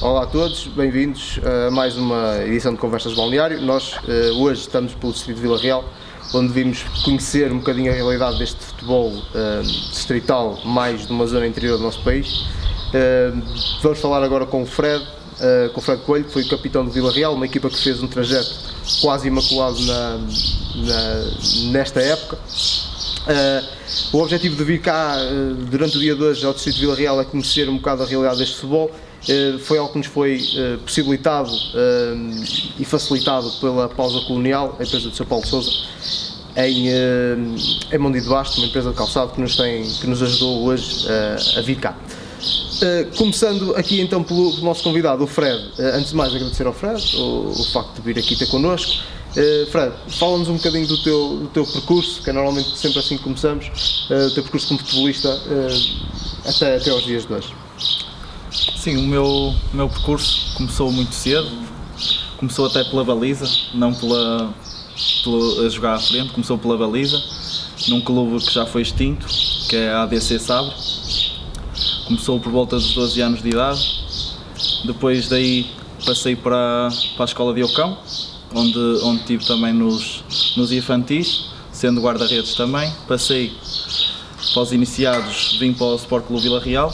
Olá a todos, bem-vindos a mais uma edição de Conversas Balneário. Nós uh, hoje estamos pelo Distrito de Vila Real, onde vimos conhecer um bocadinho a realidade deste futebol uh, distrital, mais de uma zona interior do nosso país. Uh, vamos falar agora com o Fred, com o Fred Coelho, que foi o capitão do Vila Real, uma equipa que fez um trajeto quase imaculado na, na, nesta época. o objetivo de vir cá durante o dia de hoje ao Distrito de Vila Real é conhecer um bocado a realidade deste futebol eh, foi algo que nos foi eh, possibilitado eh, e facilitado pela pausa colonial, a empresa de São Paulo Souza, em, em Mondi de Basto, uma empresa de calçado que nos, tem, que nos ajudou hoje a vir cá. começando aqui então pelo, pelo, nosso convidado, o Fred. antes de mais, agradecer ao Fred o, o facto de vir aqui ter connosco. Fred, fala-nos um bocadinho do teu, do teu percurso, que é normalmente sempre assim que começamos, o teu percurso como futebolista até, até aos dias de hoje. Sim, o meu, meu percurso começou muito cedo, começou até pela baliza, não pela, pela a jogar à frente, começou pela baliza, num clube que já foi extinto, que é a ADC Sabre. Começou por volta dos 12 anos de idade, depois daí passei para, para a escola de Ocão, onde, onde tive também nos, nos infantis, sendo guarda-redes também. Passei para os iniciados, vim para o Sport Clube Vila Real,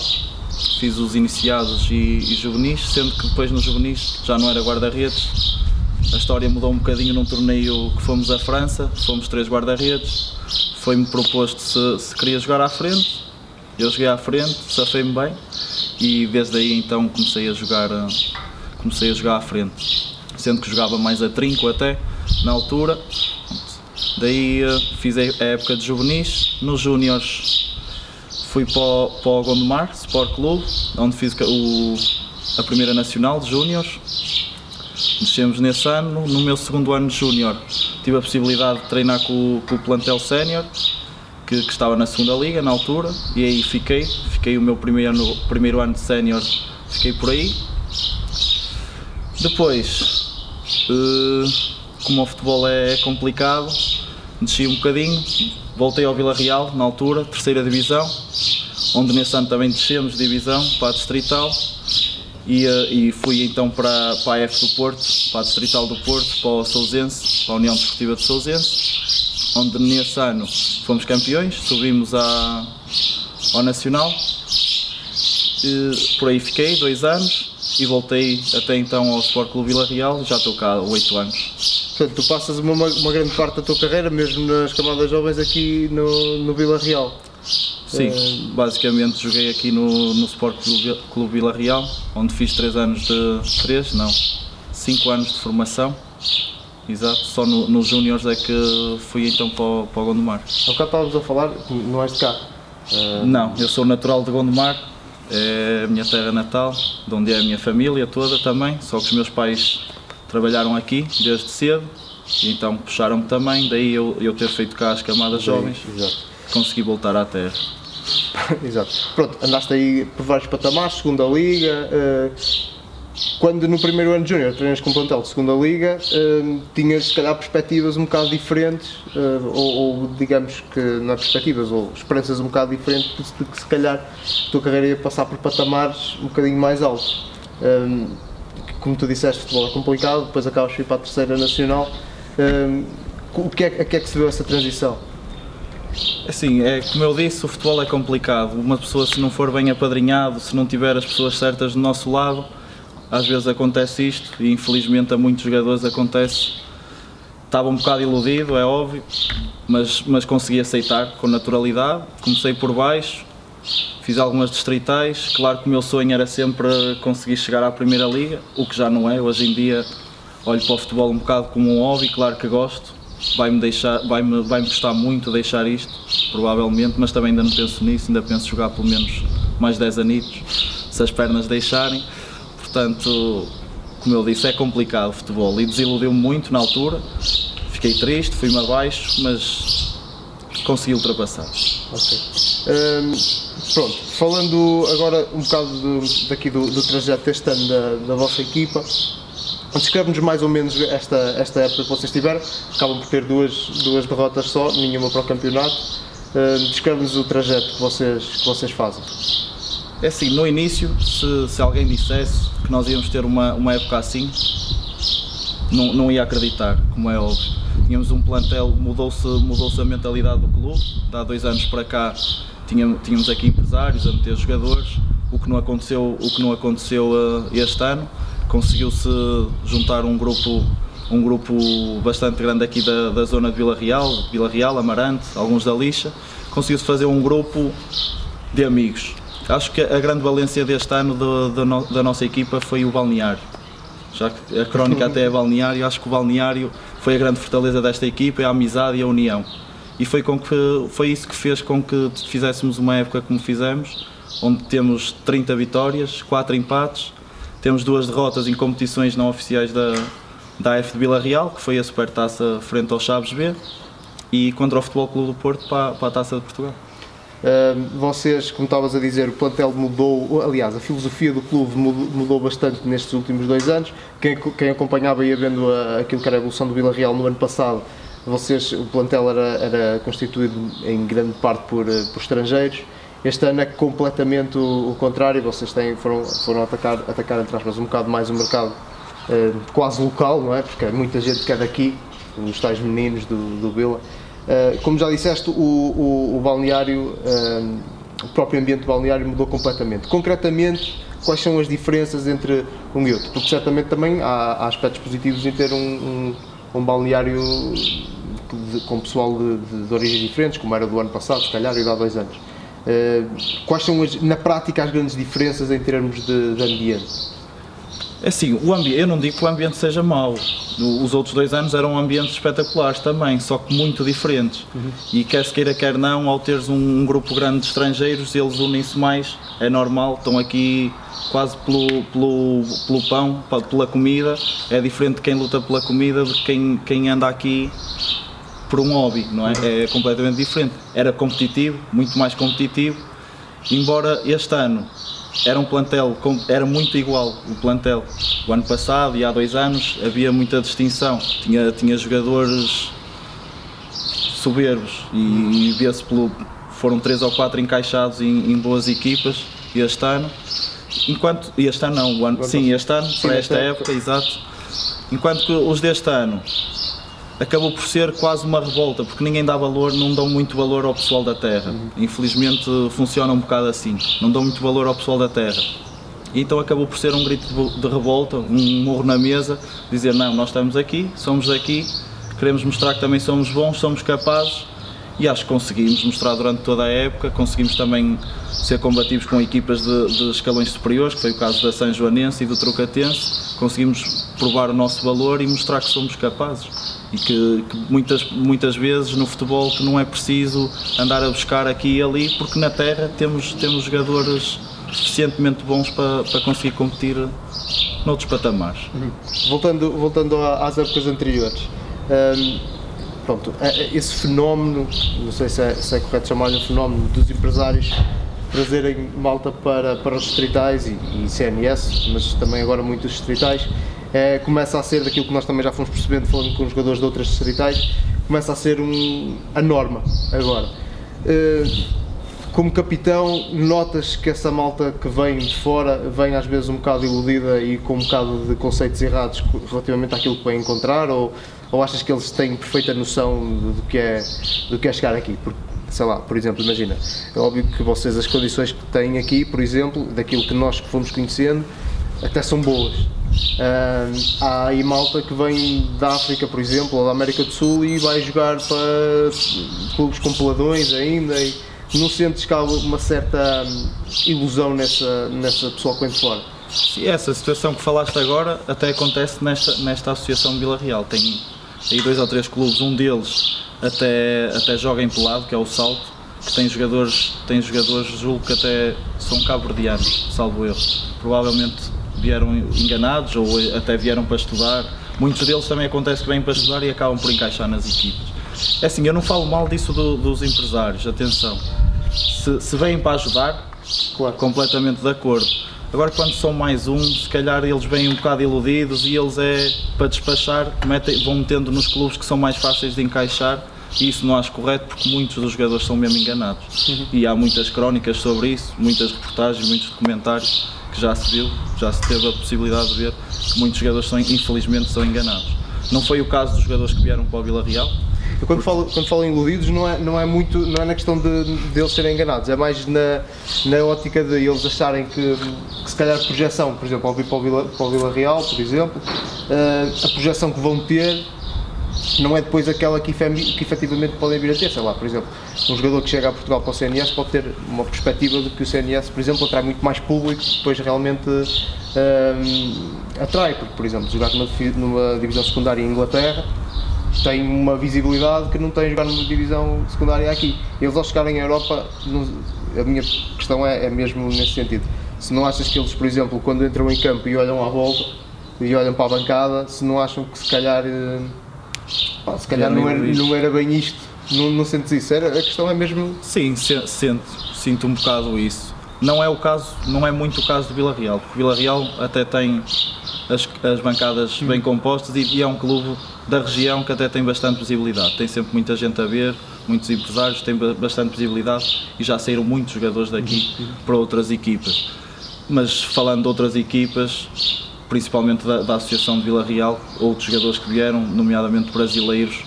fiz os iniciados e, e juvenis, sendo que depois nos juvenis já não era guarda-redes. A história mudou um bocadinho num torneio que fomos à França, fomos três guarda-redes. Foi-me proposto se, se queria jogar à frente, eu joguei à frente, safei-me bem e desde aí então comecei a jogar comecei a jogar à frente, sendo que jogava mais a trinco até na altura. Daí eh, fiz a época de juvenis, nos júniores fui para o, para o Gondomar Sport Clube, onde fiz o, a primeira nacional de júniores. Descemos nesse ano. No meu segundo ano de júnior, tive a possibilidade de treinar com, com o plantel sénior, que, que, estava na segunda liga na altura, e aí fiquei. Fiquei o meu primeiro ano, primeiro ano de sénior, fiquei por aí. Depois, uh, como o futebol é complicado, desci um bocadinho, voltei ao Vila Real na altura, terceira divisão, onde nesse ano também descemos de divisão para a Distrital e, eh, e fui então para, para a F do Porto, para a Distrital do Porto, para o Sousense, para a União Desportiva de Sousense, onde nesse ano fomos campeões, subimos à, ao Nacional, e por aí fiquei dois anos e voltei até então ao Sport Clube Vila Real já estou cá há oito anos. Portanto, tu passas uma, uma grande parte da tua carreira, mesmo nas camadas jovens, aqui no, no Vila Real. Sim, uh, basicamente joguei aqui no, no Sport Clube, Clube Vila Real, onde fiz 3 anos de. 3, não, 5 anos de formação. Exato, só nos no Júniores é que fui então para o, para o Gondomar. Há bocado estávamos a falar, não és de cá? Uh... Não, eu sou natural de Gondomar, é a minha terra natal, de onde é a minha família toda também, só que os meus pais trabalharam aqui desde cedo, e então puxaram-me também, daí eu, eu ter feito cá as camadas jovens, Exato. consegui voltar à terra. Exato. Pronto, andaste aí por vários patamares, segunda liga. Uh, quando no primeiro ano de júnior treinas com o plantel de segunda liga, uh, tinhas se calhar perspectivas um bocado diferentes, uh, ou, ou, digamos que não é perspectivas, ou esperanças um bocado diferentes de que se calhar a tua carreira ia passar por patamares um bocadinho mais altos. Como tu disseste, futebol é complicado, depois acabas de ir para a terceira nacional. o que é, a que é que se deu essa transição? Assim, é como eu disse, o futebol é complicado. Uma pessoa, se não for bem apadrinhado, se não tiver as pessoas certas do nosso lado, às vezes acontece isto e infelizmente a muitos jogadores acontece. Estava um bocado iludido, é óbvio, mas, mas consegui aceitar com naturalidade. Comecei por baixo, fiz algumas distritais. Claro que o meu sonho era sempre conseguir chegar à Primeira Liga, o que já não é. Hoje em dia olho para o futebol um bocado como um hobby, claro que gosto, vai-me deixar, vai-me vai -me custar muito deixar isto, provavelmente, mas também ainda não penso nisso, ainda penso jogar pelo menos mais 10 anitos, se as pernas deixarem. Portanto, como eu disse, é complicado o futebol e desiludiu-me muito na altura. Fiquei triste, fui-me abaixo, mas consegui ultrapassar. Ok. Um, pronto, falando agora um bocado do, daqui do, do trajeto deste ano da, da vossa equipa, Descreve-nos mais ou menos esta, esta época que vocês tiveram. Acabam por ter duas, duas derrotas só, nenhuma para o campeonato. Uh, Descreve-nos o trajeto que vocês, que vocês fazem. É assim, no início, se, se alguém dissesse que nós íamos ter uma, uma época assim, não, não ia acreditar, como é óbvio. Tínhamos um plantel, mudou-se mudou a mentalidade do clube, há dois anos para cá tínhamos, tínhamos aqui empresários a meter jogadores, o que não aconteceu, o que não aconteceu uh, este ano. Conseguiu-se juntar um grupo, um grupo bastante grande aqui da, da zona de Vila Real, Vila Real, Amarante, alguns da Lixa. Conseguiu-se fazer um grupo de amigos. Acho que a grande valência deste ano do, da nossa equipa foi o balneário. Já que a crónica até é balneário, acho que o balneário foi a grande fortaleza desta equipa, a amizade e a união. E foi, com que, foi isso que fez com que fizéssemos uma época como fizemos, onde temos 30 vitórias, 4 empates, temos duas derrotas em competições não oficiais da, da AF de Vila Real, que foi a Supertaça frente ao Chaves B, e contra o Futebol Clube do Porto para, para a Taça de Portugal. Vocês, como estavas a dizer, o plantel mudou, aliás, a filosofia do clube mudou, bastante nestes últimos dois anos. Quem, quem acompanhava ia vendo aquilo que era a evolução do Vila Real no ano passado, vocês, o plantel era, era constituído em grande parte por, eh, por estrangeiros. Este ano é completamente o, o contrário, vocês têm, foram, foram atacar, atacar, entre aspas, um bocado mais o mercado uh, quase local, não é? Porque é muita gente que é daqui, os tais meninos do, do Vila. Uh, como já disseste, o, o, o balneário, uh, o próprio ambiente balneário mudou completamente. Concretamente, quais são as diferenças entre um e outro? Porque certamente também há, há aspectos positivos em ter um, um, um balneário de, com pessoal de, de, de, origens diferentes, como era do ano passado, se calhar, e há dois anos. Uh, quais são, as, na prática, as grandes diferenças em termos de, de ambiente? É assim, o ambiente, eu não digo que o ambiente seja mau. Os outros dois anos eram ambientes espetaculares também, só que muito diferentes. Uhum. E quer se queira, quer não, ao teres um, um grupo grande de estrangeiros, eles unem-se mais, é normal, estão aqui quase pelo, pelo, pelo pão, pela comida. É diferente de quem luta pela comida de quem, quem anda aqui por um hobby, não é? Uhum. É completamente diferente. Era competitivo, muito mais competitivo, embora este ano era um plantel, era muito igual o plantel. O ano passado e há dois anos havia muita distinção. Tinha, tinha jogadores soberbos e, e vê-se pelo. Foram três ou quatro encaixados em, em, boas equipas este ano. Enquanto. Este ano não, o ano, sim, este ano, para esta época, exato. Enquanto que os deste ano acabou por ser quase uma revolta, porque ninguém dá valor, não dão muito valor ao pessoal da terra. Uhum. Infelizmente funciona um bocado assim, não dão muito valor ao pessoal da terra. E então acabou por ser um grito de revolta, um morro na mesa, dizer não, nós estamos aqui, somos aqui, queremos mostrar que também somos bons, somos capazes e acho que conseguimos mostrar durante toda a época, conseguimos também ser combativos com equipas de, de escalões superiores, que foi o caso da São Joanense e do Trocatense, conseguimos provar o nosso valor e mostrar que somos capazes e que, que, muitas, muitas vezes no futebol que não é preciso andar a buscar aqui e ali, porque na terra temos, temos jogadores suficientemente bons para, para conseguir competir noutros patamares. Uhum. Voltando, voltando às épocas anteriores, um, pronto, é, é, esse fenómeno, não sei se é, se é correto chamar-lhe um fenómeno dos empresários trazerem malta para, para os distritais e, e CNS, mas também agora muitos distritais, é, começa a ser daquilo que nós também já fomos percebendo falando com jogadores de outras distritais, começa a ser um, a norma agora. Como capitão, notas que essa malta que vem de fora vem às vezes um bocado iludida e com um bocado de conceitos errados relativamente àquilo que vem encontrar ou, ou achas que eles têm perfeita noção do que é, do que é chegar aqui? Porque, sei lá, por exemplo, imagina, é óbvio que vocês as condições que têm aqui, por exemplo, daquilo que nós fomos conhecendo, até são boas Uh, há aí malta que vem da África, por exemplo, ou da América do Sul e vai jogar para clubes com peladões ainda e não sentes que há uma certa ilusão nessa, nessa pessoa que vem de fora? Essa situação que falaste agora até acontece nesta, nesta associação de Vila Real. Tem aí dois ou três clubes, um deles até, até joga em pelado, que é o Salto, que tem jogadores, tem jogadores, julgo que até são cabo-verdianos, salvo erro. Provavelmente vieram enganados ou até vieram para estudar. Muitos deles também acontece que vêm para estudar e acabam por encaixar nas equipas. É assim, eu não falo mal disso do, dos empresários, atenção. Se, se vêm para ajudar, claro. completamente de acordo. Agora, quando são mais um, se calhar eles vêm um bocado iludidos e eles é para despachar, metem, vão metendo nos clubes que são mais fáceis de encaixar E isso não acho correto porque muitos dos jogadores são mesmo enganados. Uhum. E há muitas crónicas sobre isso, muitas reportagens, muitos documentários que já se viu, já se teve a possibilidade de ver que muitos jogadores são, infelizmente são enganados. Não foi o caso dos jogadores que vieram para o Vila Real, eu quando falo, quando falo em iludidos não é, não é muito, não é na questão de, de eles serem enganados, é mais na, na ótica de eles acharem que, que se calhar a projeção, por exemplo, ao vir para o Vila, para o Vila Real, por exemplo, uh, a projeção que vão ter não é depois aquela que, que efetivamente podem vir a ter, sei lá, por exemplo, um jogador que chega a Portugal para o CNS pode ter uma perspectiva de que o CNS, por exemplo, atrai muito mais público que depois realmente um, atrai, porque, por exemplo, jogar numa, numa divisão secundária em Inglaterra tem uma visibilidade que não tem jogar numa divisão secundária aqui. Eles ao chegarem à Europa, a minha questão é, é mesmo nesse sentido. Se não achas que eles, por exemplo, quando entram em campo e olham à volta e olham para a bancada, se não acham que se calhar, eh, pá, se calhar não era, não era bem isto, não, não sentes isso? Era, a questão é mesmo. Sim, sinto, sinto um bocado isso. Não é o caso, não é muito o caso do Vila Real, porque o Vila Real até tem as, as bancadas bem compostas e, e, é um clube da região que até tem bastante visibilidade. Tem sempre muita gente a ver, muitos empresários têm bastante visibilidade e já saíram muitos jogadores daqui para outras equipas. Mas falando de outras equipas, principalmente da, da Associação de Vila Real, outros jogadores que vieram, nomeadamente brasileiros,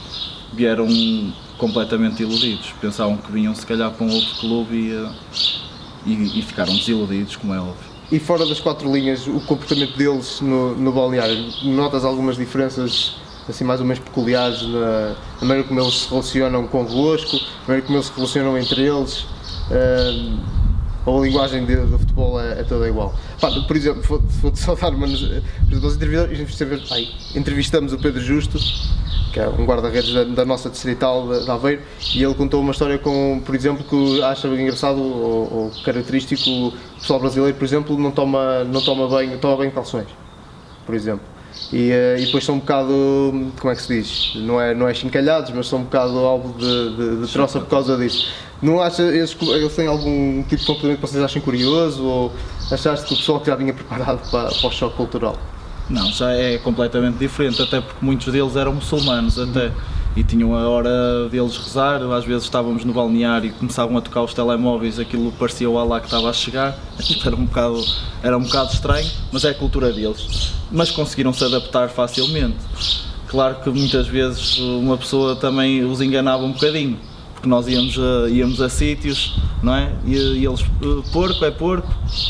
vieram completamente iludidos. Pensavam que vinham se calhar para um outro clube e, eh, e, e ficaram desiludidos, como é óbvio. E fora das quatro linhas, o comportamento deles no, no balneário, notas algumas diferenças assim mais ou menos peculiares na, na maneira como eles se relacionam convosco, na maneira como eles se relacionam entre eles? Uh, ou a linguagem de, do futebol é, é toda igual. Pá, por exemplo, vou-te só dar uma. Por exemplo, nós entrevistamos o Pedro Justo, que é um guarda-redes da, da, nossa distrital de, de Aveiro, e ele contou uma história com, por exemplo, que acha engraçado ou, ou característico o pessoal brasileiro, por exemplo, não toma, não toma bem, toma bem calções, por exemplo. E, uh, e, depois são um bocado, como é que se diz? Não é, não é chincalhados, mas são um bocado alvo de, de, de troça por causa disso. Não acha, eles, eles têm algum tipo de comportamento que vocês acham curioso ou achaste que o pessoal que já vinha preparado para, para o choque cultural? Não, já é completamente diferente, até porque muitos deles eram muçulmanos até e tinham a hora deles rezar, às vezes estávamos no balneário e começavam a tocar os telemóveis, aquilo parecia o Allah que estava a chegar, era um bocado, era um bocado estranho, mas é a cultura deles. Mas conseguiram se adaptar facilmente. Claro que muitas vezes uma pessoa também os enganava um bocadinho, porque nós íamos a, íamos a sítios, não é? E, e eles, eh, porco é porco?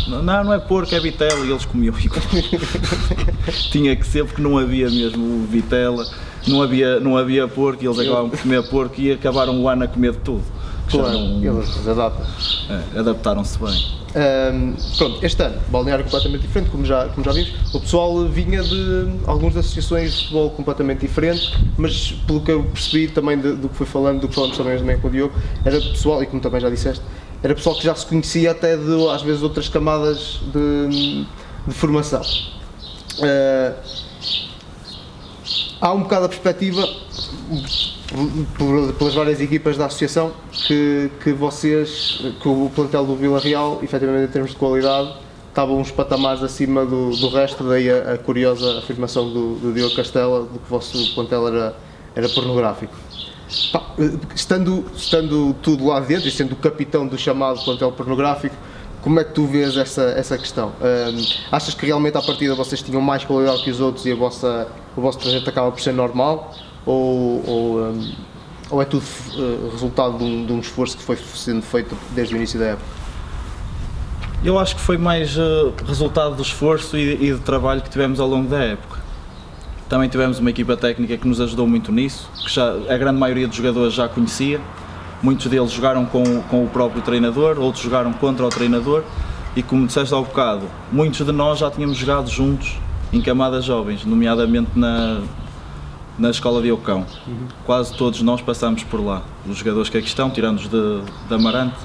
Não, não é porco, é vitela, e eles comiam. Tinha que ser porque não havia mesmo vitela, não havia, não havia porco, e eles acabavam por comer porco e acabaram o ano a comer de tudo. Claro, eles adaptam. É, adaptaram-se bem. Um, pronto, este ano, balneário completamente diferente, como já, como já vimos. O pessoal vinha de algumas associações de futebol completamente diferentes, mas pelo que eu percebi também de, do que foi falando, do que falamos também também com o Diogo, era pessoal, e como também já disseste, era pessoal que já se conhecia até de, às vezes, outras camadas de, de formação. Uh, há um bocado a perspectiva pelas várias equipas da associação que, que vocês, que o plantel do Vila Real, efetivamente em termos de qualidade, estavam uns patamares acima do, do resto, daí a, a curiosa afirmação do, do Diogo Castela de que o vosso plantel era, era pornográfico. Estando, estando tudo lá dentro e sendo o capitão do chamado plantel pornográfico, como é que tu vês essa, essa questão? Um, achas que realmente à partida vocês tinham mais qualidade que os outros e a vossa, o vosso projeto acaba por ser normal? Ou, ou, um, ou é tudo uh, resultado de um, de um, esforço que foi sendo feito desde o início da época? Eu acho que foi mais uh, resultado do esforço e, e do trabalho que tivemos ao longo da época. Também tivemos uma equipa técnica que nos ajudou muito nisso, que já, a grande maioria dos jogadores já conhecia, muitos deles jogaram com, com o próprio treinador, outros jogaram contra o treinador e como disseste ao bocado, muitos de nós já tínhamos jogado juntos em camadas jovens, nomeadamente na, na escola de Ocão. Uhum. Quase todos nós passamos por lá. Os jogadores que aqui estão, tirando-os de, de Amarante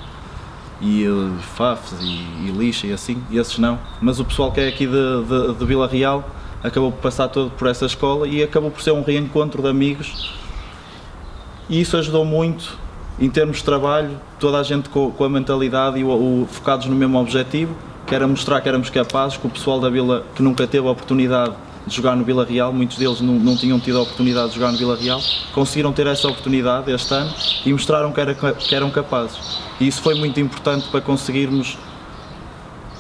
e uh, Fafes e, e, Lixa e assim, e esses não. Mas o pessoal que é aqui de, de, de, Vila Real acabou por passar todo por essa escola e acabou por ser um reencontro de amigos. E isso ajudou muito em termos de trabalho, toda a gente com, com a mentalidade e o, o, focados no mesmo objetivo, que era mostrar que éramos capazes, que o pessoal da Vila que nunca teve a oportunidade de jogar no Vila Real, muitos deles não, não tinham tido a oportunidade de jogar no Vila Real, conseguiram ter essa oportunidade este ano e mostraram que, era, que eram capazes. E isso foi muito importante para conseguirmos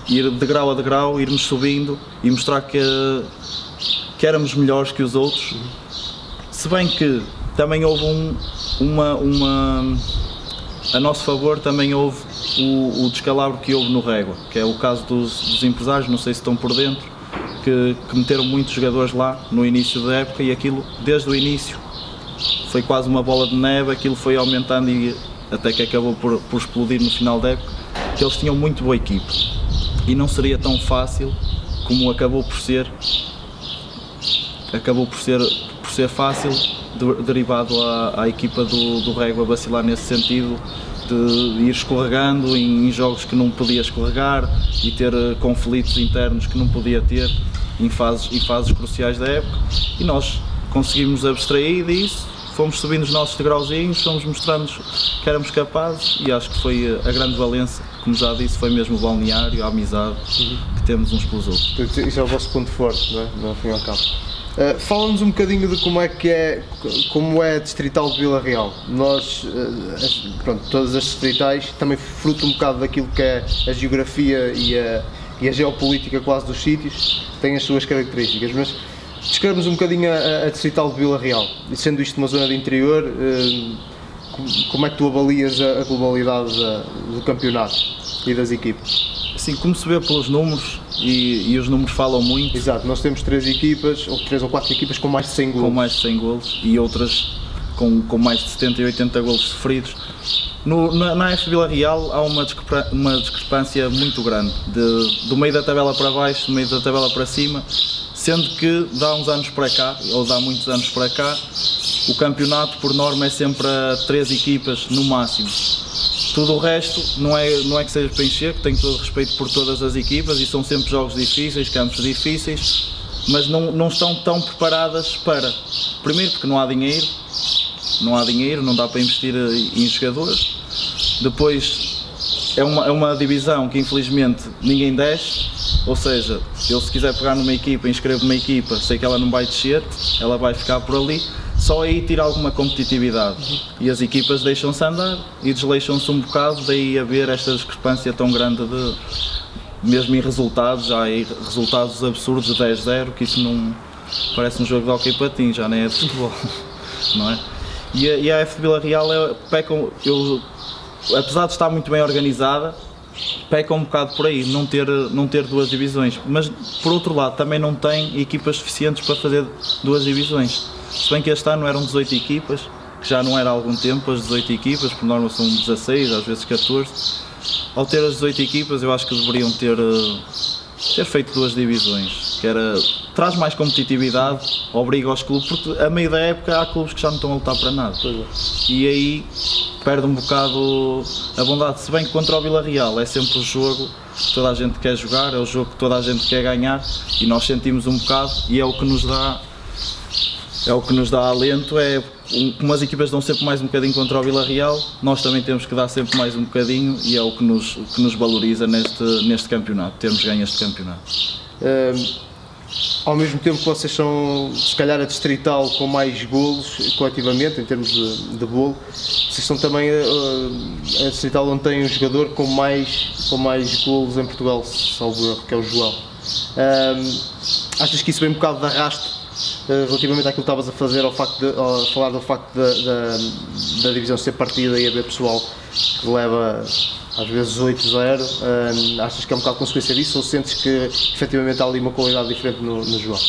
ir de grau a degrau, irmos subindo e mostrar que, que éramos melhores que os outros. Se bem que também houve um, uma, uma. A nosso favor também houve o, o descalabro que houve no Régua, que é o caso dos, dos empresários, não sei se estão por dentro, que, que meteram muitos jogadores lá no início da época e aquilo, desde o início, foi quase uma bola de neve, aquilo foi aumentando e até que acabou por, por explodir no final da época, que eles tinham muito boa equipe. E não seria tão fácil como acabou por ser acabou por ser, por ser fácil derivado à, à equipa do, do Régua vacilar nesse sentido de ir escorregando em, em, jogos que não podia escorregar e ter uh, conflitos internos que não podia ter em fases, em fases cruciais da época e nós conseguimos abstrair disso fomos subindo os nossos degrauzinhos, fomos mostrando que éramos capazes e acho que foi eh, a grande valência, como já disse, foi mesmo o balneário, a amizade uhum. que temos uns pelos outros. Isso é o vosso ponto forte, não é? No fim ao cabo. Uh, Fala-nos um bocadinho de como é que é, como é distrital de Vila Real. Nós, uh, as, pronto, todas as distritais também fruto um bocado daquilo que é a geografia e a, e a geopolítica quase dos sítios, têm as suas características, mas Descreve-nos um bocadinho a, a distrital de Vila Real, e sendo isto uma zona de interior, eh, como é que tu avalias a, globalidade do campeonato e das equipas? Sim, como se vê pelos números, e, e, os números falam muito. Exato, nós temos três equipas, ou três ou quatro equipas com mais de 100 golos. Com mais de 100 golos e outras com, com mais de 70 e 80 golos sofridos. No, na, na Vila Real há uma, uma discrepância muito grande, de, do meio da tabela para baixo, do meio da tabela para cima, sendo que dá uns anos para cá, ou dá muitos anos para cá, o campeonato por norma é sempre a três equipas no máximo. Tudo o resto não é, não é que seja para encher, tenho todo respeito por todas as equipas e são sempre jogos difíceis, campos difíceis, mas não, não estão tão preparadas para. Primeiro porque não há dinheiro, não há dinheiro, não dá para investir em jogadores. Depois é uma, é uma divisão que infelizmente ninguém desce, ou seja, eu se quiser pegar numa equipa, inscrevo numa equipa, sei que ela não vai descer, ela vai ficar por ali, só aí tira alguma competitividade. E as equipas deixam-se andar e desleixam-se um bocado, daí haver esta discrepância tão grande de, mesmo em resultados, já há resultados absurdos de 10-0, que isso não parece um jogo de hockey patim, já nem é de futebol, não é? E a, e a F Vila Real é, pecam, eu, apesar de estar muito bem organizada, peca um bocado por aí, não ter, não ter duas divisões. Mas por outro lado, também não tem equipas suficientes para fazer duas divisões. Se bem que este ano eram 18 equipas, que já não era há algum tempo as 18 equipas, por norma são 16, às vezes 14. Ao ter as 18 equipas, eu acho que deveriam ter, eh, ter feito duas divisões, que era traz mais competitividade, obriga aos clubes, porque a meio da época há clubes que já não estão a lutar para nada. É. E aí perde um bocado a bondade, se bem que contra o Vila Real é sempre o jogo que toda a gente quer jogar, é o jogo que toda a gente quer ganhar e nós sentimos um bocado e é o que nos dá é o que nos dá alento, é como as equipas dão sempre mais um bocadinho contra o Vila Real, nós também temos que dar sempre mais um bocadinho e é o que nos, o que nos valoriza neste, neste campeonato, termos ganho este campeonato. Ao mesmo tempo que vocês são, se calhar, a distrital com mais golos coletivamente, em termos de, de bolo, vocês são também a, a, distrital onde tem um jogador com mais, com mais golos em Portugal, salvo erro, que é o João. Um, achas que isso vem um bocado de arrasto uh, relativamente àquilo que estavas a fazer, ao facto de, ao falar do facto da, da, da divisão ser partida e haver pessoal que leva às vezes 8-0, hum, achas que é um bocado consequência disso ou sentes que efetivamente há ali uma qualidade diferente no, no João?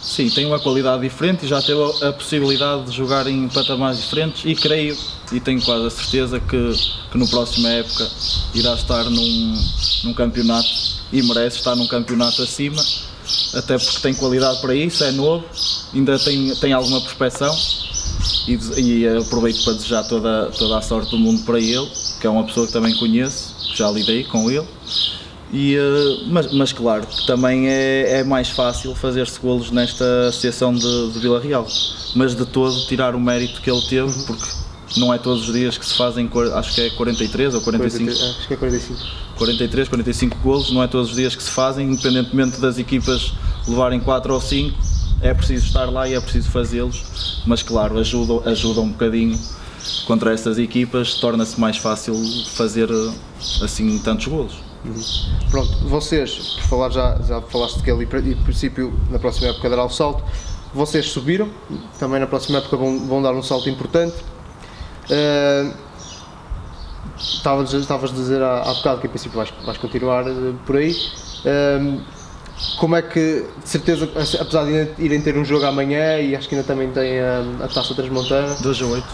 Sim, tem uma qualidade diferente e já teve a possibilidade de jogar em patamares diferentes e creio e tenho quase a certeza que, que no próximo época irá estar num, num campeonato e merece estar num campeonato acima, até porque tem qualidade para isso, é novo, ainda tem, tem alguma prospeção e, e aproveito para desejar toda, toda a sorte do mundo para ele que é uma pessoa que também conheço, já lidei com ele. E, eh, mas, mas claro que também é, é mais fácil fazer-se golos nesta associação de, de Vila Real, mas de todo tirar o mérito que ele teve, porque não é todos os dias que se fazem, acho que é 43 ou 45. 43, acho que é 45. 43, 45 golos, não é todos os dias que se fazem, independentemente das equipas levarem 4 ou 5, é preciso estar lá e é preciso fazê-los, mas claro, ajuda, ajuda um bocadinho contra essas equipas, torna-se mais fácil fazer assim tantos golos. Uhum. Pronto, vocês, por falar já, já falaste que ali, em princípio, na próxima época dará o salto, vocês subiram, também na próxima época vão, vão dar um salto importante. Uh, estavas, a dizer há, há bocado que em princípio vais, vais continuar uh, por aí. Uh, como é que, de certeza, apesar de irem ter um jogo amanhã e acho que ainda também tem a, a taça Transmontana. 2 a 8.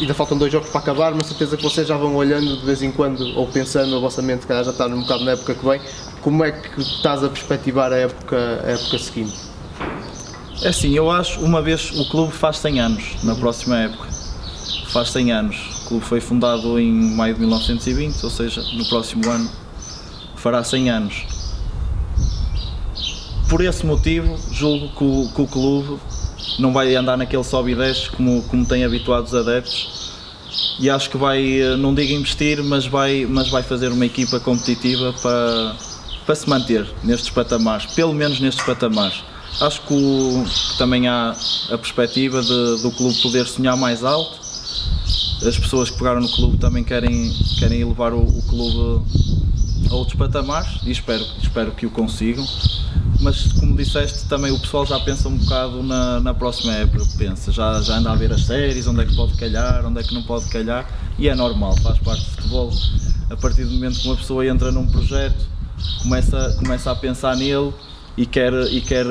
ainda faltam dois jogos para acabar, mas certeza que vocês já vão olhando de vez em quando ou pensando a vossa mente, que já está um bocado na época que vem. Como é que estás a perspectivar a época, a época seguinte? É assim, eu acho, uma vez o clube faz 100 anos, na próxima época. Faz 100 anos. O clube foi fundado em maio de 1920, ou seja, no próximo ano fará 100 anos. Por esse motivo, julgo que o, que o clube não vai andar naquele sobe e desce como, como tem habituado os adeptos e acho que vai, não digo investir, mas vai, mas vai fazer uma equipa competitiva para, para se manter nestes patamares, pelo menos nestes patamares. Acho que, o, que também há a perspectiva de, do clube poder sonhar mais alto. As pessoas que pegaram no clube também querem, querem elevar o, o clube a outros patamares e espero, espero que o consigam. Mas como disseste, também o pessoal já pensa um bocado na, na próxima época, pensa, já, já anda a ver as séries, onde é que pode calhar, onde é que não pode calhar, e é normal, faz parte do futebol. A partir do momento que uma pessoa entra num projeto, começa, começa a pensar nele e quer, e quer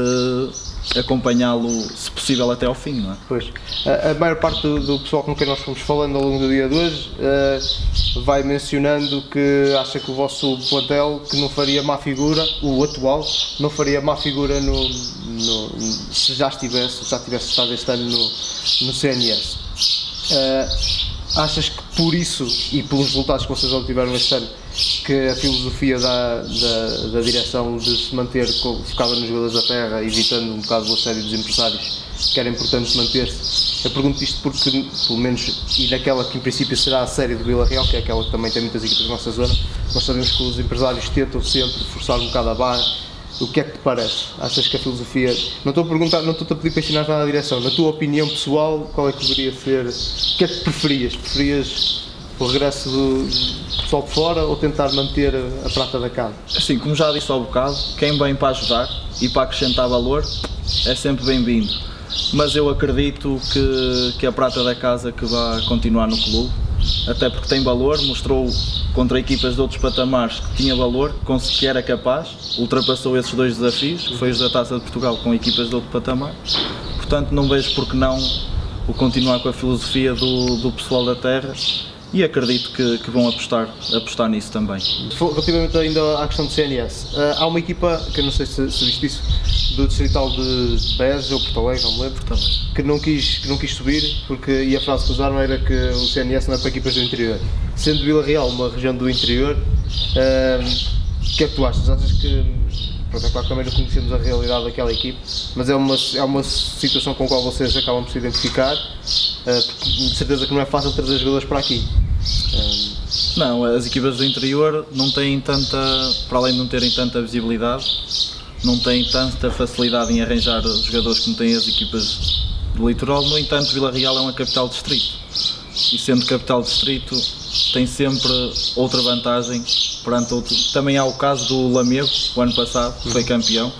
acompanhá-lo, se possível, até ao fim, não é? Pois. A, a maior parte do, do, pessoal com quem nós fomos falando ao longo do dia de hoje uh, vai mencionando que acha que o vosso plantel que não faria má figura, o atual, não faria má figura no, no se já estivesse, já tivesse estado este ano no, no CNS. Uh, eh, achas que por isso e pelos resultados que vocês obtiveram este ano que a filosofia da, da, da direção de se manter focada nos jogadores da terra, evitando um bocado o assédio dos empresários, que era importante manter-se. Eu pergunto isto porque, pelo menos, e naquela que em princípio será a série do Vila Real, que é aquela que também tem muitas equipas na nossa zona, nós sabemos que os empresários tentam sempre forçar um bocado a barra. O que é que te parece? Achas que a filosofia. Não estou a perguntar, não estou a pedir para ensinar nada na direção. Na tua opinião pessoal, qual é que deveria ser. O que é que preferias? Preferias o regresso do pessoal de fora ou tentar manter a prata da casa? Sim, como já disse ao bocado, quem vem para ajudar e para acrescentar valor é sempre bem-vindo. Mas eu acredito que, que a prata da casa que vai continuar no clube, até porque tem valor, mostrou contra equipas de outros patamares que tinha valor, que era capaz, ultrapassou esses dois desafios, que foi os da Taça de Portugal com equipas de outro patamar. Portanto, não vejo por que não o continuar com a filosofia do, do pessoal da terra e acredito que, que, vão apostar, apostar nisso também. Relativamente ainda à questão do CNS, uh, há uma equipa, que eu não sei se, se viste isso, do Distrital de Bez ou Porto Alegre, não me lembro, que não, quis, que não quis subir, porque, e a frase que usaram era que o CNS não é para equipas do interior. Sendo Vila Real uma região do interior, uh, o que é que tu achas? Achas que Pronto, é claro que também não conhecemos a realidade daquela equipe, mas é uma, é uma situação com a qual vocês acabam por se identificar, uh, porque de certeza que não é fácil trazer jogadores para aqui. Uh, não, as equipas do interior não têm tanta, para além de não terem tanta visibilidade, não têm tanta facilidade em arranjar jogadores como têm as equipas do litoral. No entanto, Vila Real é uma capital distrito e sendo capital distrito tem sempre outra vantagem perante outro. Também há o caso do Lamego, o ano passado, que foi campeão.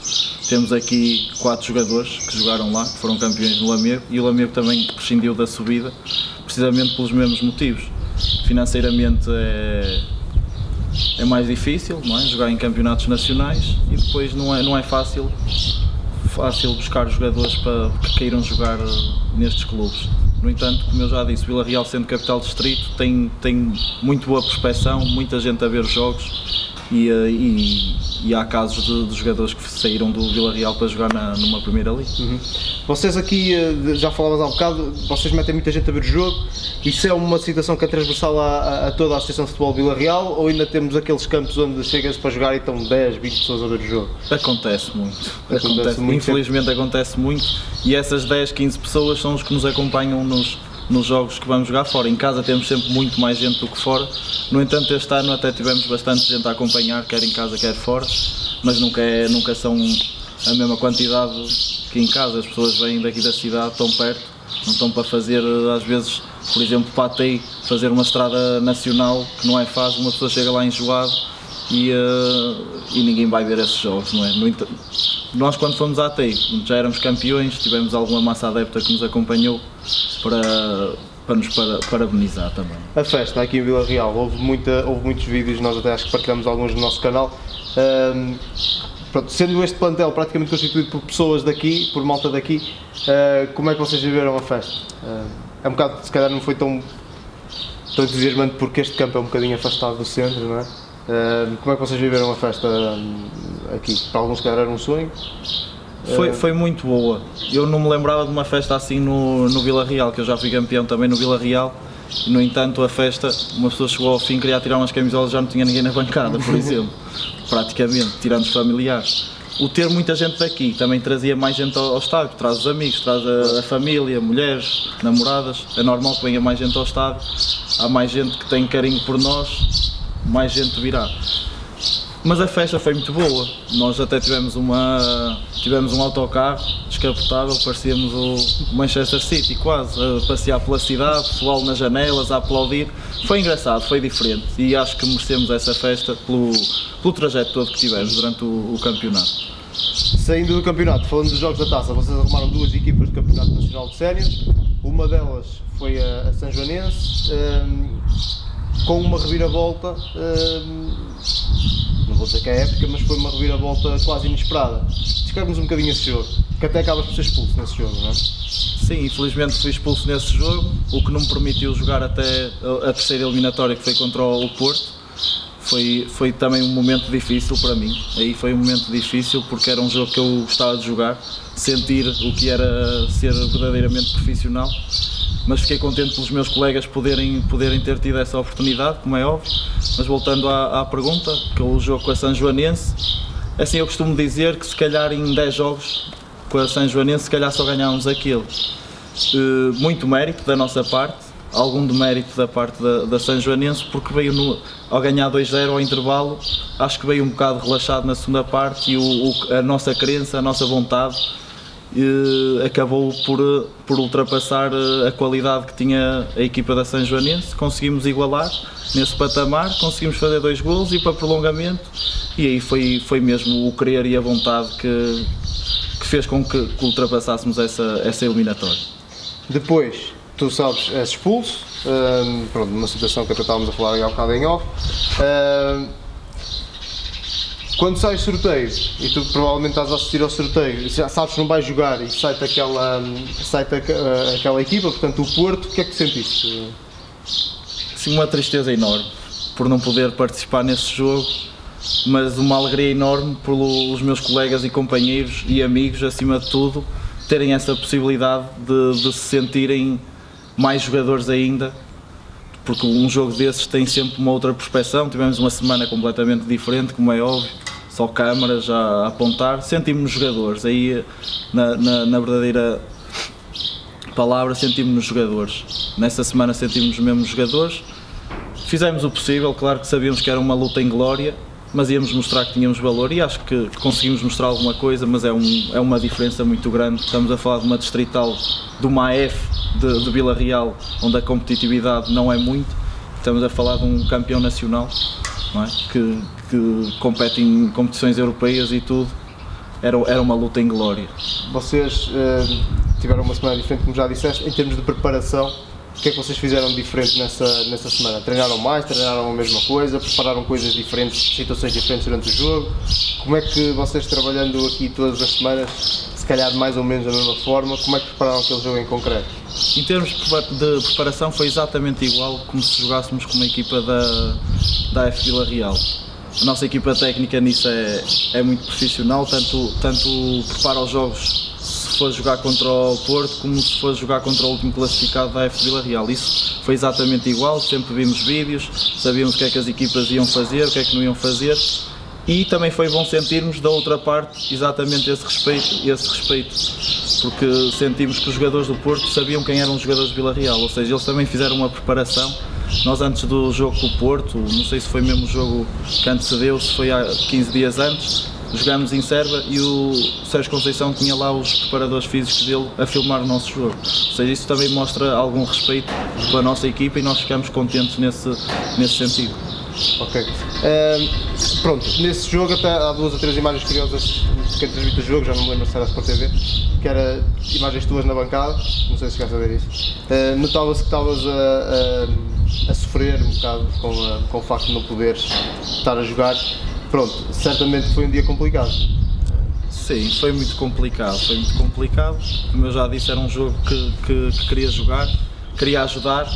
Temos aqui quatro jogadores que jogaram lá, que foram campeões no Lamego, e o Lamego também prescindiu da subida, precisamente pelos mesmos motivos. Financeiramente é, é mais difícil, não é? Jogar em campeonatos nacionais e depois não é, não é fácil, fácil buscar jogadores para que queiram jogar nestes clubes. No entanto, como eu já disse, Vila Real sendo capital distrito tem, tem muito boa prospecção, muita gente a ver os jogos e, eh, e, e há casos de, de, jogadores que saíram do Vila Real para jogar na, numa primeira liga. Uhum. Vocês aqui, eh, já falavas há um bocado, vocês metem muita gente a ver o jogo, isso é uma situação que é transversal a, a toda a Associação de Futebol Vila Real ou ainda temos aqueles campos onde chegas para jogar e estão 10, 20 pessoas a ver o jogo? Acontece muito. Acontece, acontece muito infelizmente acontece muito e essas 10, 15 pessoas são os que nos acompanham nos, nos jogos que vamos jogar fora. Em casa temos sempre muito mais gente do que fora. No entanto, este ano até tivemos bastante gente a acompanhar, quer em casa, quer fora. mas nunca, é, nunca são a mesma quantidade que em casa. As pessoas vêm daqui da cidade, estão perto, não estão para fazer, às vezes, por exemplo, para a TEI, fazer uma estrada nacional, que não é fácil, uma pessoa chega lá enjoado e, uh, e ninguém vai ver esses jogos, não é? No, nós quando fomos à TEI, já éramos campeões, tivemos alguma massa adepta que nos acompanhou para, para nos para, parabenizar também. A festa aqui em Vila Real, houve, muita, houve muitos vídeos, nós até acho que partilhamos alguns no nosso canal. Um, pronto, sendo este plantel praticamente constituído por pessoas daqui, por malta daqui, uh, como é que vocês viveram a festa? Uh, é um bocado, se calhar não foi tão, tão entusiasmante porque este campo é um bocadinho afastado do centro, não é? Uh, como é que vocês viveram a festa aqui? Para alguns, se calhar, era um sonho. Foi, foi muito boa. Eu não me lembrava de uma festa assim no, no Vila Real, que eu já fui campeão também no Vila Real. E, no entanto, a festa, uma pessoa chegou ao fim, queria tirar umas camisolas, já não tinha ninguém na bancada, por exemplo. Praticamente, tirando os familiares. O ter muita gente daqui também trazia mais gente ao, ao estádio, traz os amigos, traz a, a, família, mulheres, namoradas. É normal que venha mais gente ao estádio. Há mais gente que tem carinho por nós, mais gente virá. Mas a festa foi muito boa. Nós até tivemos uma tivemos um autocarro descapotável, parecíamos o Manchester City quase, a passear pela cidade, pessoal nas janelas, a aplaudir. Foi engraçado, foi diferente e acho que merecemos essa festa pelo, pelo trajeto todo que tivemos durante o, o campeonato. Saindo do campeonato, falando dos jogos da taça, vocês arrumaram duas equipas do Campeonato Nacional de Séniores. Uma delas foi a, a Joanense, um, com uma reviravolta. Um, não vou dizer que é épica, mas foi uma reviravolta quase inesperada. Descreve-nos um bocadinho esse jogo, que até acabas por ser expulso nesse jogo, não é? Sim, infelizmente fui expulso nesse jogo, o que não me permitiu jogar até a terceira eliminatória, que foi contra o Porto. Foi, foi também um momento difícil para mim. Aí foi um momento difícil porque era um jogo que eu gostava de jogar, sentir o que era ser verdadeiramente profissional mas fiquei contente pelos meus colegas poderem, poderem ter tido essa oportunidade, como é óbvio. Mas voltando à, à pergunta, que o jogo com a São Joanense, é assim eu costumo dizer que se calhar em 10 jogos com a São Joanense, se calhar só ganhámos aquele. Uh, muito mérito da nossa parte, algum demérito da parte da, da São Joanense, porque veio no, ao ganhar 2-0 ao intervalo, acho que veio um bocado relaxado na segunda parte e o, o, a nossa crença, a nossa vontade acabou por, por ultrapassar a qualidade que tinha a equipa da São Joanense. Conseguimos igualar nesse patamar, conseguimos fazer dois gols e para prolongamento. E aí foi, foi mesmo o querer e a vontade que, que fez com que, que ultrapassássemos essa, essa eliminatória. Depois, tu sabes, és expulso, um, pronto, numa situação que até estávamos a falar há um bocado em off. Um, quando sai sorteio, e tu provavelmente estás a assistir ao sorteio, já sabes que não vais jogar e sai-te aquela, sai uh, aquela equipa, portanto o Porto, o que é que sentiste? Sim, uma tristeza enorme por não poder participar nesse jogo, mas uma alegria enorme pelos meus colegas e companheiros e amigos, acima de tudo, terem essa possibilidade de, de se sentirem mais jogadores ainda porque um jogo desses tem sempre uma outra perspeção. Tivemos uma semana completamente diferente, como é óbvio, só câmaras a apontar. Sentimos-nos jogadores, aí na, na, na verdadeira palavra, sentimos-nos jogadores. Nessa semana sentimos-nos mesmo jogadores. Fizemos o possível, claro que sabíamos que era uma luta em glória, mas íamos mostrar que tínhamos valor e acho que conseguimos mostrar alguma coisa, mas é, um, é uma diferença muito grande. Estamos a falar de uma distrital, de uma AF de, de Vila Real, onde a competitividade não é muito, estamos a falar de um campeão nacional é? que, que compete em competições europeias e tudo. Era, era uma luta em glória. Vocês uh, tiveram uma semana diferente, como já disseste, em termos de preparação o que é que vocês fizeram diferente nessa, nessa semana? Treinaram mais? Treinaram a mesma coisa? Prepararam coisas diferentes, situações diferentes durante o jogo? Como é que vocês trabalhando aqui todas as semanas, se calhar mais ou menos da mesma forma, como é que prepararam aquele jogo em concreto? Em termos de preparação foi exatamente igual como se jogássemos com uma equipa da, da F Vila Real. A nossa equipa técnica nisso é, é muito profissional, tanto, tanto prepara os jogos se for jogar contra o Porto como se for jogar contra o último classificado da F Vila Real. Isso foi exatamente igual, sempre vimos vídeos, sabíamos o que é que as equipas iam fazer, o que é que não iam fazer e também foi bom sentirmos da outra parte exatamente esse respeito, esse respeito porque sentimos que os jogadores do Porto sabiam quem eram os jogadores de Vila Real, ou seja, eles também fizeram uma preparação. Nós antes do jogo com o Porto, não sei se foi mesmo o jogo que antecedeu, se foi há 15 dias antes, jogámos em Serva e o Sérgio Conceição tinha lá os preparadores físicos dele a filmar o nosso jogo. Ou seja, isso também mostra algum respeito pela nossa equipa e nós ficamos contentes nesse, nesse sentido. Ok. Ehm, pronto, nesse jogo até há duas ou três imagens curiosas de quem transmite o jogo, já não me lembro se era Sport TV, que era imagens tuas na bancada, não sei se a ver isso. Eh, Notava-se que estavas a, a, a sofrer um bocado com, a- com o facto de não poderes estar a jogar. Pronto, certamente foi um dia complicado. Sim, foi muito complicado, foi muito complicado. Como eu já disse, era um jogo que, que- que queria jogar, queria ajudar,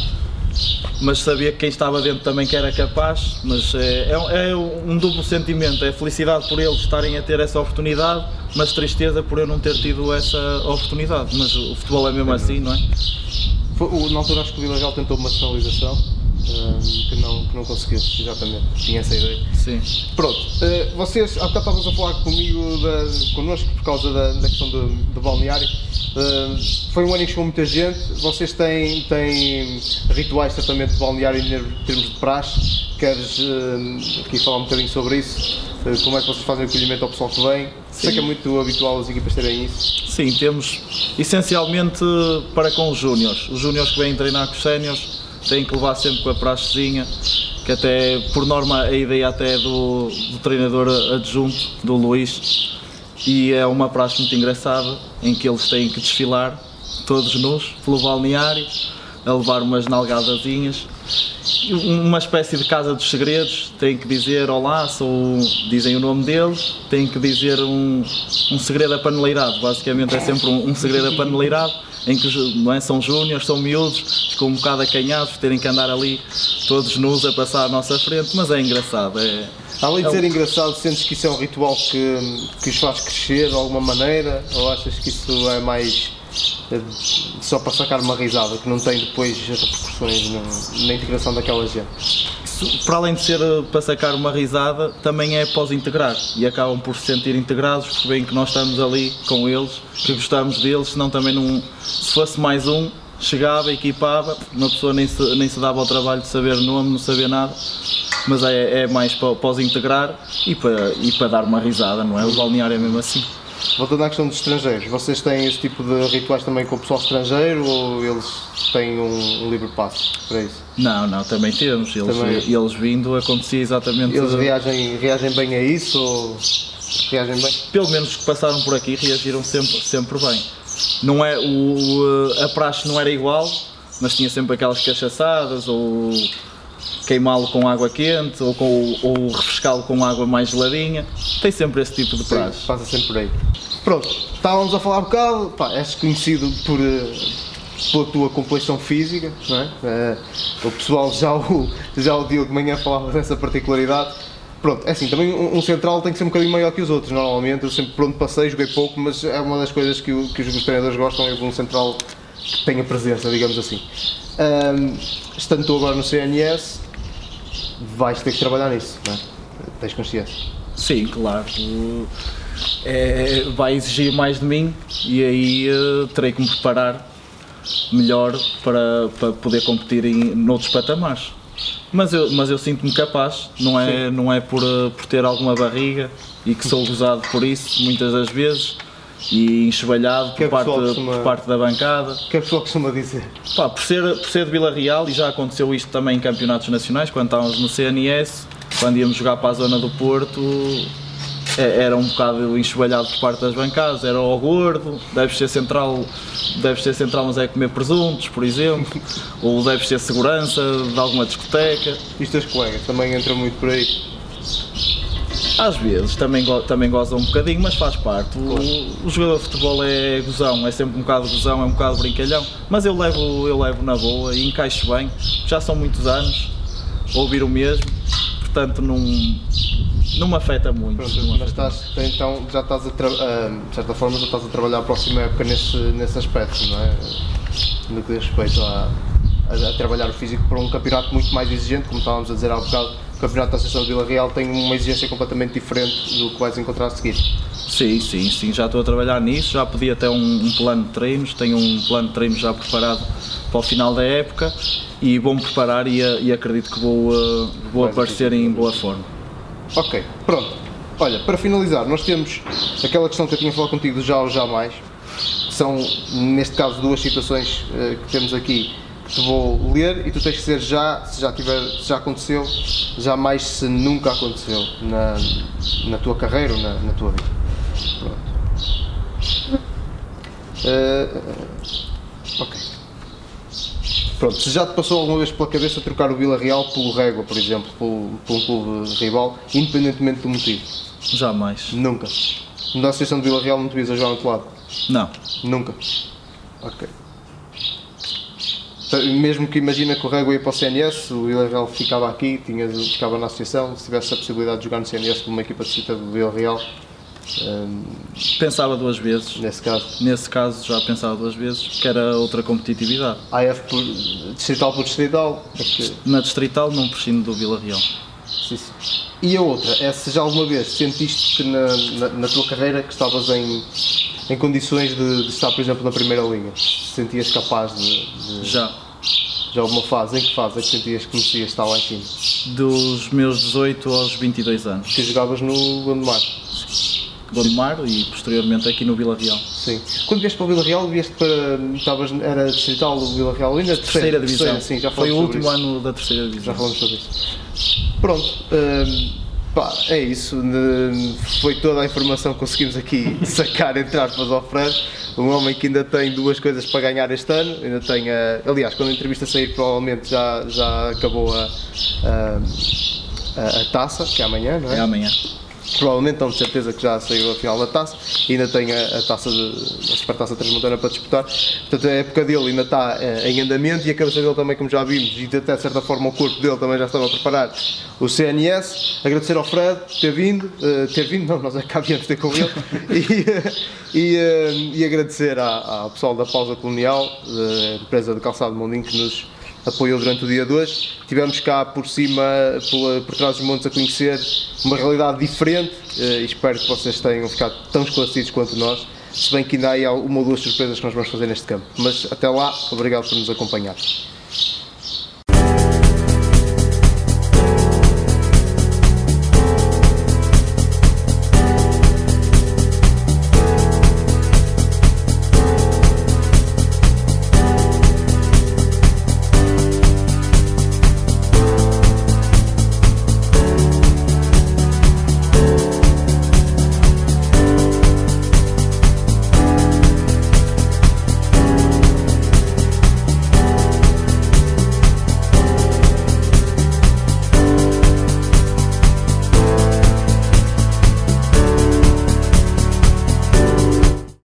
mas sabia que quem estava dentro também que era capaz. Mas é, é- é um duplo sentimento, é felicidade por eles estarem a ter essa oportunidade, mas tristeza por eu não ter tido essa oportunidade. Mas o futebol é mesmo assim, não é? Foi, na altura acho que o Vila Real tentou uma despenalização, que, não, que não conseguiu, exatamente, tinha essa ideia. Sim. Pronto, eh, vocês, há bocado estavas a falar comigo, da, connosco, por causa da, da questão do, do balneário. Foi um ano em que chegou muita gente. Vocês têm, têm rituais de tratamento de balneário em termos de praxe? Queres aqui falar um bocadinho sobre isso? Eh, como é que vocês fazem o acolhimento ao pessoal que vem? Sei que é muito habitual as equipas terem isso. Sim, temos essencialmente para com os júniores. Os júniores que vêm treinar com os séniores têm que levar sempre com a praxezinha, que até por norma a ideia até é do, do treinador adjunto, do Luís, e é uma praxe muito engraçada em que eles têm que desfilar todos nus pelo balneário, a levar umas nalgadazinhas. Uma espécie de casa dos segredos, têm que dizer olá, sou, dizem o nome deles, têm que dizer um, um segredo apaneleirado, basicamente é sempre um, um segredo apaneleirado, em que não é, são júniores, são miúdos, ficam um bocado acanhados terem que andar ali todos nus a passar à nossa frente, mas é engraçado, é, Além de É ser um- engraçado, sentes que isso é um ritual que, que os faz crescer de alguma maneira? Ou achas que isso é mais eh, só para sacar uma risada, que não tem depois repercussões na, na integração daquela gente? Para além de ser eh, para sacar uma risada, também é pós-integrar e acabam por se sentir integrados porque veem que nós estamos ali com eles, que gostamos deles, senão também não. Se fosse mais um, chegava, equipava, uma pessoa nem se, nem se dava ao trabalho de saber nome, não saber nada, mas é, é mais pós-integrar e para, e para dar uma risada, não é? O balneário é mesmo assim. Voltando à questão dos estrangeiros, vocês têm esse tipo de rituais também com o pessoal estrangeiro ou eles têm um, um livre passo para isso? Não, não, também temos. Eles, Também. eles vindo acontecia exatamente. Eles reagem, reagem bem a isso ou reagem bem? pelo menos os que passaram por aqui reagiram sempre, sempre bem. Não é, o, a praxe não era igual, mas tinha sempre aquelas cachaçadas ou queimá-lo com água quente ou, com, ou refrescá-lo com água mais geladinha. Tem sempre esse tipo de Sim, praxe. passa sempre por aí. Pronto, estávamos a falar um bocado, pá, és conhecido por, eh, pela tua complexão física, não é? Eh, o pessoal já o, já o Diogo de manhã falava dessa particularidade. Pronto, é assim, também um, um central tem que ser um bocadinho maior que os outros, normalmente, eu sempre pronto passei, joguei pouco, mas é uma das coisas que, o- que os treinadores gostam é um central que tenha presença, digamos assim. Estando tu agora no CNS, vais ter que trabalhar nisso, não é? Tens consciência. Sim, claro. É- vai exigir mais de mim e aí eh, terei que me preparar melhor para, para poder competir em noutros patamares. Mas eu, mas eu sinto-me capaz, não é, não é por, eh, por ter alguma barriga e que sou gozado por isso muitas das vezes e enxovalhado é por o parte, costuma- por parte da bancada. O que é que o pessoal costuma dizer? Pá, por, ser, por ser de Vila Real, e já aconteceu isto também em campeonatos nacionais, quando estávamos no CNS, quando íamos jogar para a zona do Porto, é- era um bocado enxovalhado por parte das bancadas, era o gordo, deves ser central, deves ser central, mas é comer presuntos, por exemplo, ou deves ser segurança de alguma discoteca. E os teus colegas também entram muito por aí? Às vezes também, go- também gozam um bocadinho, mas faz parte. O, o jogador de futebol é gozão, é sempre um bocado gozão, é um bocado brincalhão, mas eu levo, eu levo na boa e encaixo bem. Já são muitos anos a ouvir o mesmo, portanto não, não me afeta muito. Pronto, me mas afeta estás, então já estás a ah, de certa forma já estás a trabalhar a próxima época nesse, nesse aspecto, não é? No que diz respeito a, a, a trabalhar o físico para um campeonato muito mais exigente, como estávamos a dizer há bocado, campeonato da Associação de Vila Real tem uma exigência completamente diferente do que vais encontrar a seguir. Sim, sim, sim, já estou a trabalhar nisso, já pedi até um, um plano de treinos, tenho um plano de treinos já preparado para o final da época e vou-me preparar e, e acredito que vou, uh, vou aparecer em boa forma. Ok, pronto. olha, para finalizar, nós temos aquela questão que eu tinha falado contigo do já ou jamais. São, neste caso, duas situações uh, que temos aqui que te vou ler e tu tens que dizer já, se já, tiver, se já aconteceu, jamais se nunca aconteceu na, na tua carreira ou na, na tua vida. Pronto. Uh, ok. Pronto, se já te passou alguma vez pela cabeça trocar o Vila Real pelo Régua, por exemplo, por, por um clube rival, independentemente do motivo? Jamais. Nunca. Na Associação de Vila Real não te vias a jogar no outro lado? Não. Nunca. Ok. Mesmo que imagina que o Régua ia para o CNS, o Vila Real ficava aqui, tinha, ficava na associação, se tivesse a possibilidade de jogar no CNS com uma equipa de cita do Vila Real, um, pensava duas vezes. Nesse caso? Nesse caso já pensava duas vezes, que era outra competitividade. AF por, distrital por distrital? É Na distrital não prescindo do Vila Real. Sim, sim. E a outra, é se já alguma vez sentiste que na, na, na tua carreira que estavas em, em condições de, de, estar, por exemplo, na Primeira Liga? Sentias capaz de, de... Já. Já alguma fase? Em que fase é que sentias que merecias estar lá em cima? Dos meus 18 aos 22 anos. Que jogavas no Gondomar? Gondomar e posteriormente aqui no Vila Real. Sim. Quando vieste para o Vila Real, vieste para. Estavas, era distrital do Vila Real ainda? Terceira, terceira divisão. Terceira, sim, já Foi o último isso. ano da terceira divisão. Já falamos sobre isso. Pronto. Hum, pá, é isso. Foi toda a informação que conseguimos aqui sacar, entre aspas, ao Fred. Um homem que ainda tem duas coisas para ganhar este ano. Ainda tem a, aliás, quando a entrevista sair, provavelmente já, já acabou a, a, a taça, que é amanhã, não é? É amanhã provavelmente estão de certeza que já saiu a final da taça ainda tem a, a taça de, a Supertaça Transmontana para disputar. Portanto, a época dele ainda está eh, em andamento e a cabeça dele também, como já vimos, e até de certa forma o corpo dele também já estava a preparar o CNS. Agradecer ao Fred ter vindo, uh, ter vindo, não, nós é cá viemos ter com ele, e, e, uh, e, agradecer ao pessoal da Pausa Colonial, da empresa de calçado Mondinho, que nos apoiou durante o dia 2. Tivemos cá por cima, por, por trás dos montes, a conhecer uma realidade diferente eh, e espero que vocês tenham ficado tão esclarecidos quanto nós. Se bem que ainda há uma ou duas surpresas que nós vamos fazer neste campo. Mas até lá, obrigado por nos acompanhar.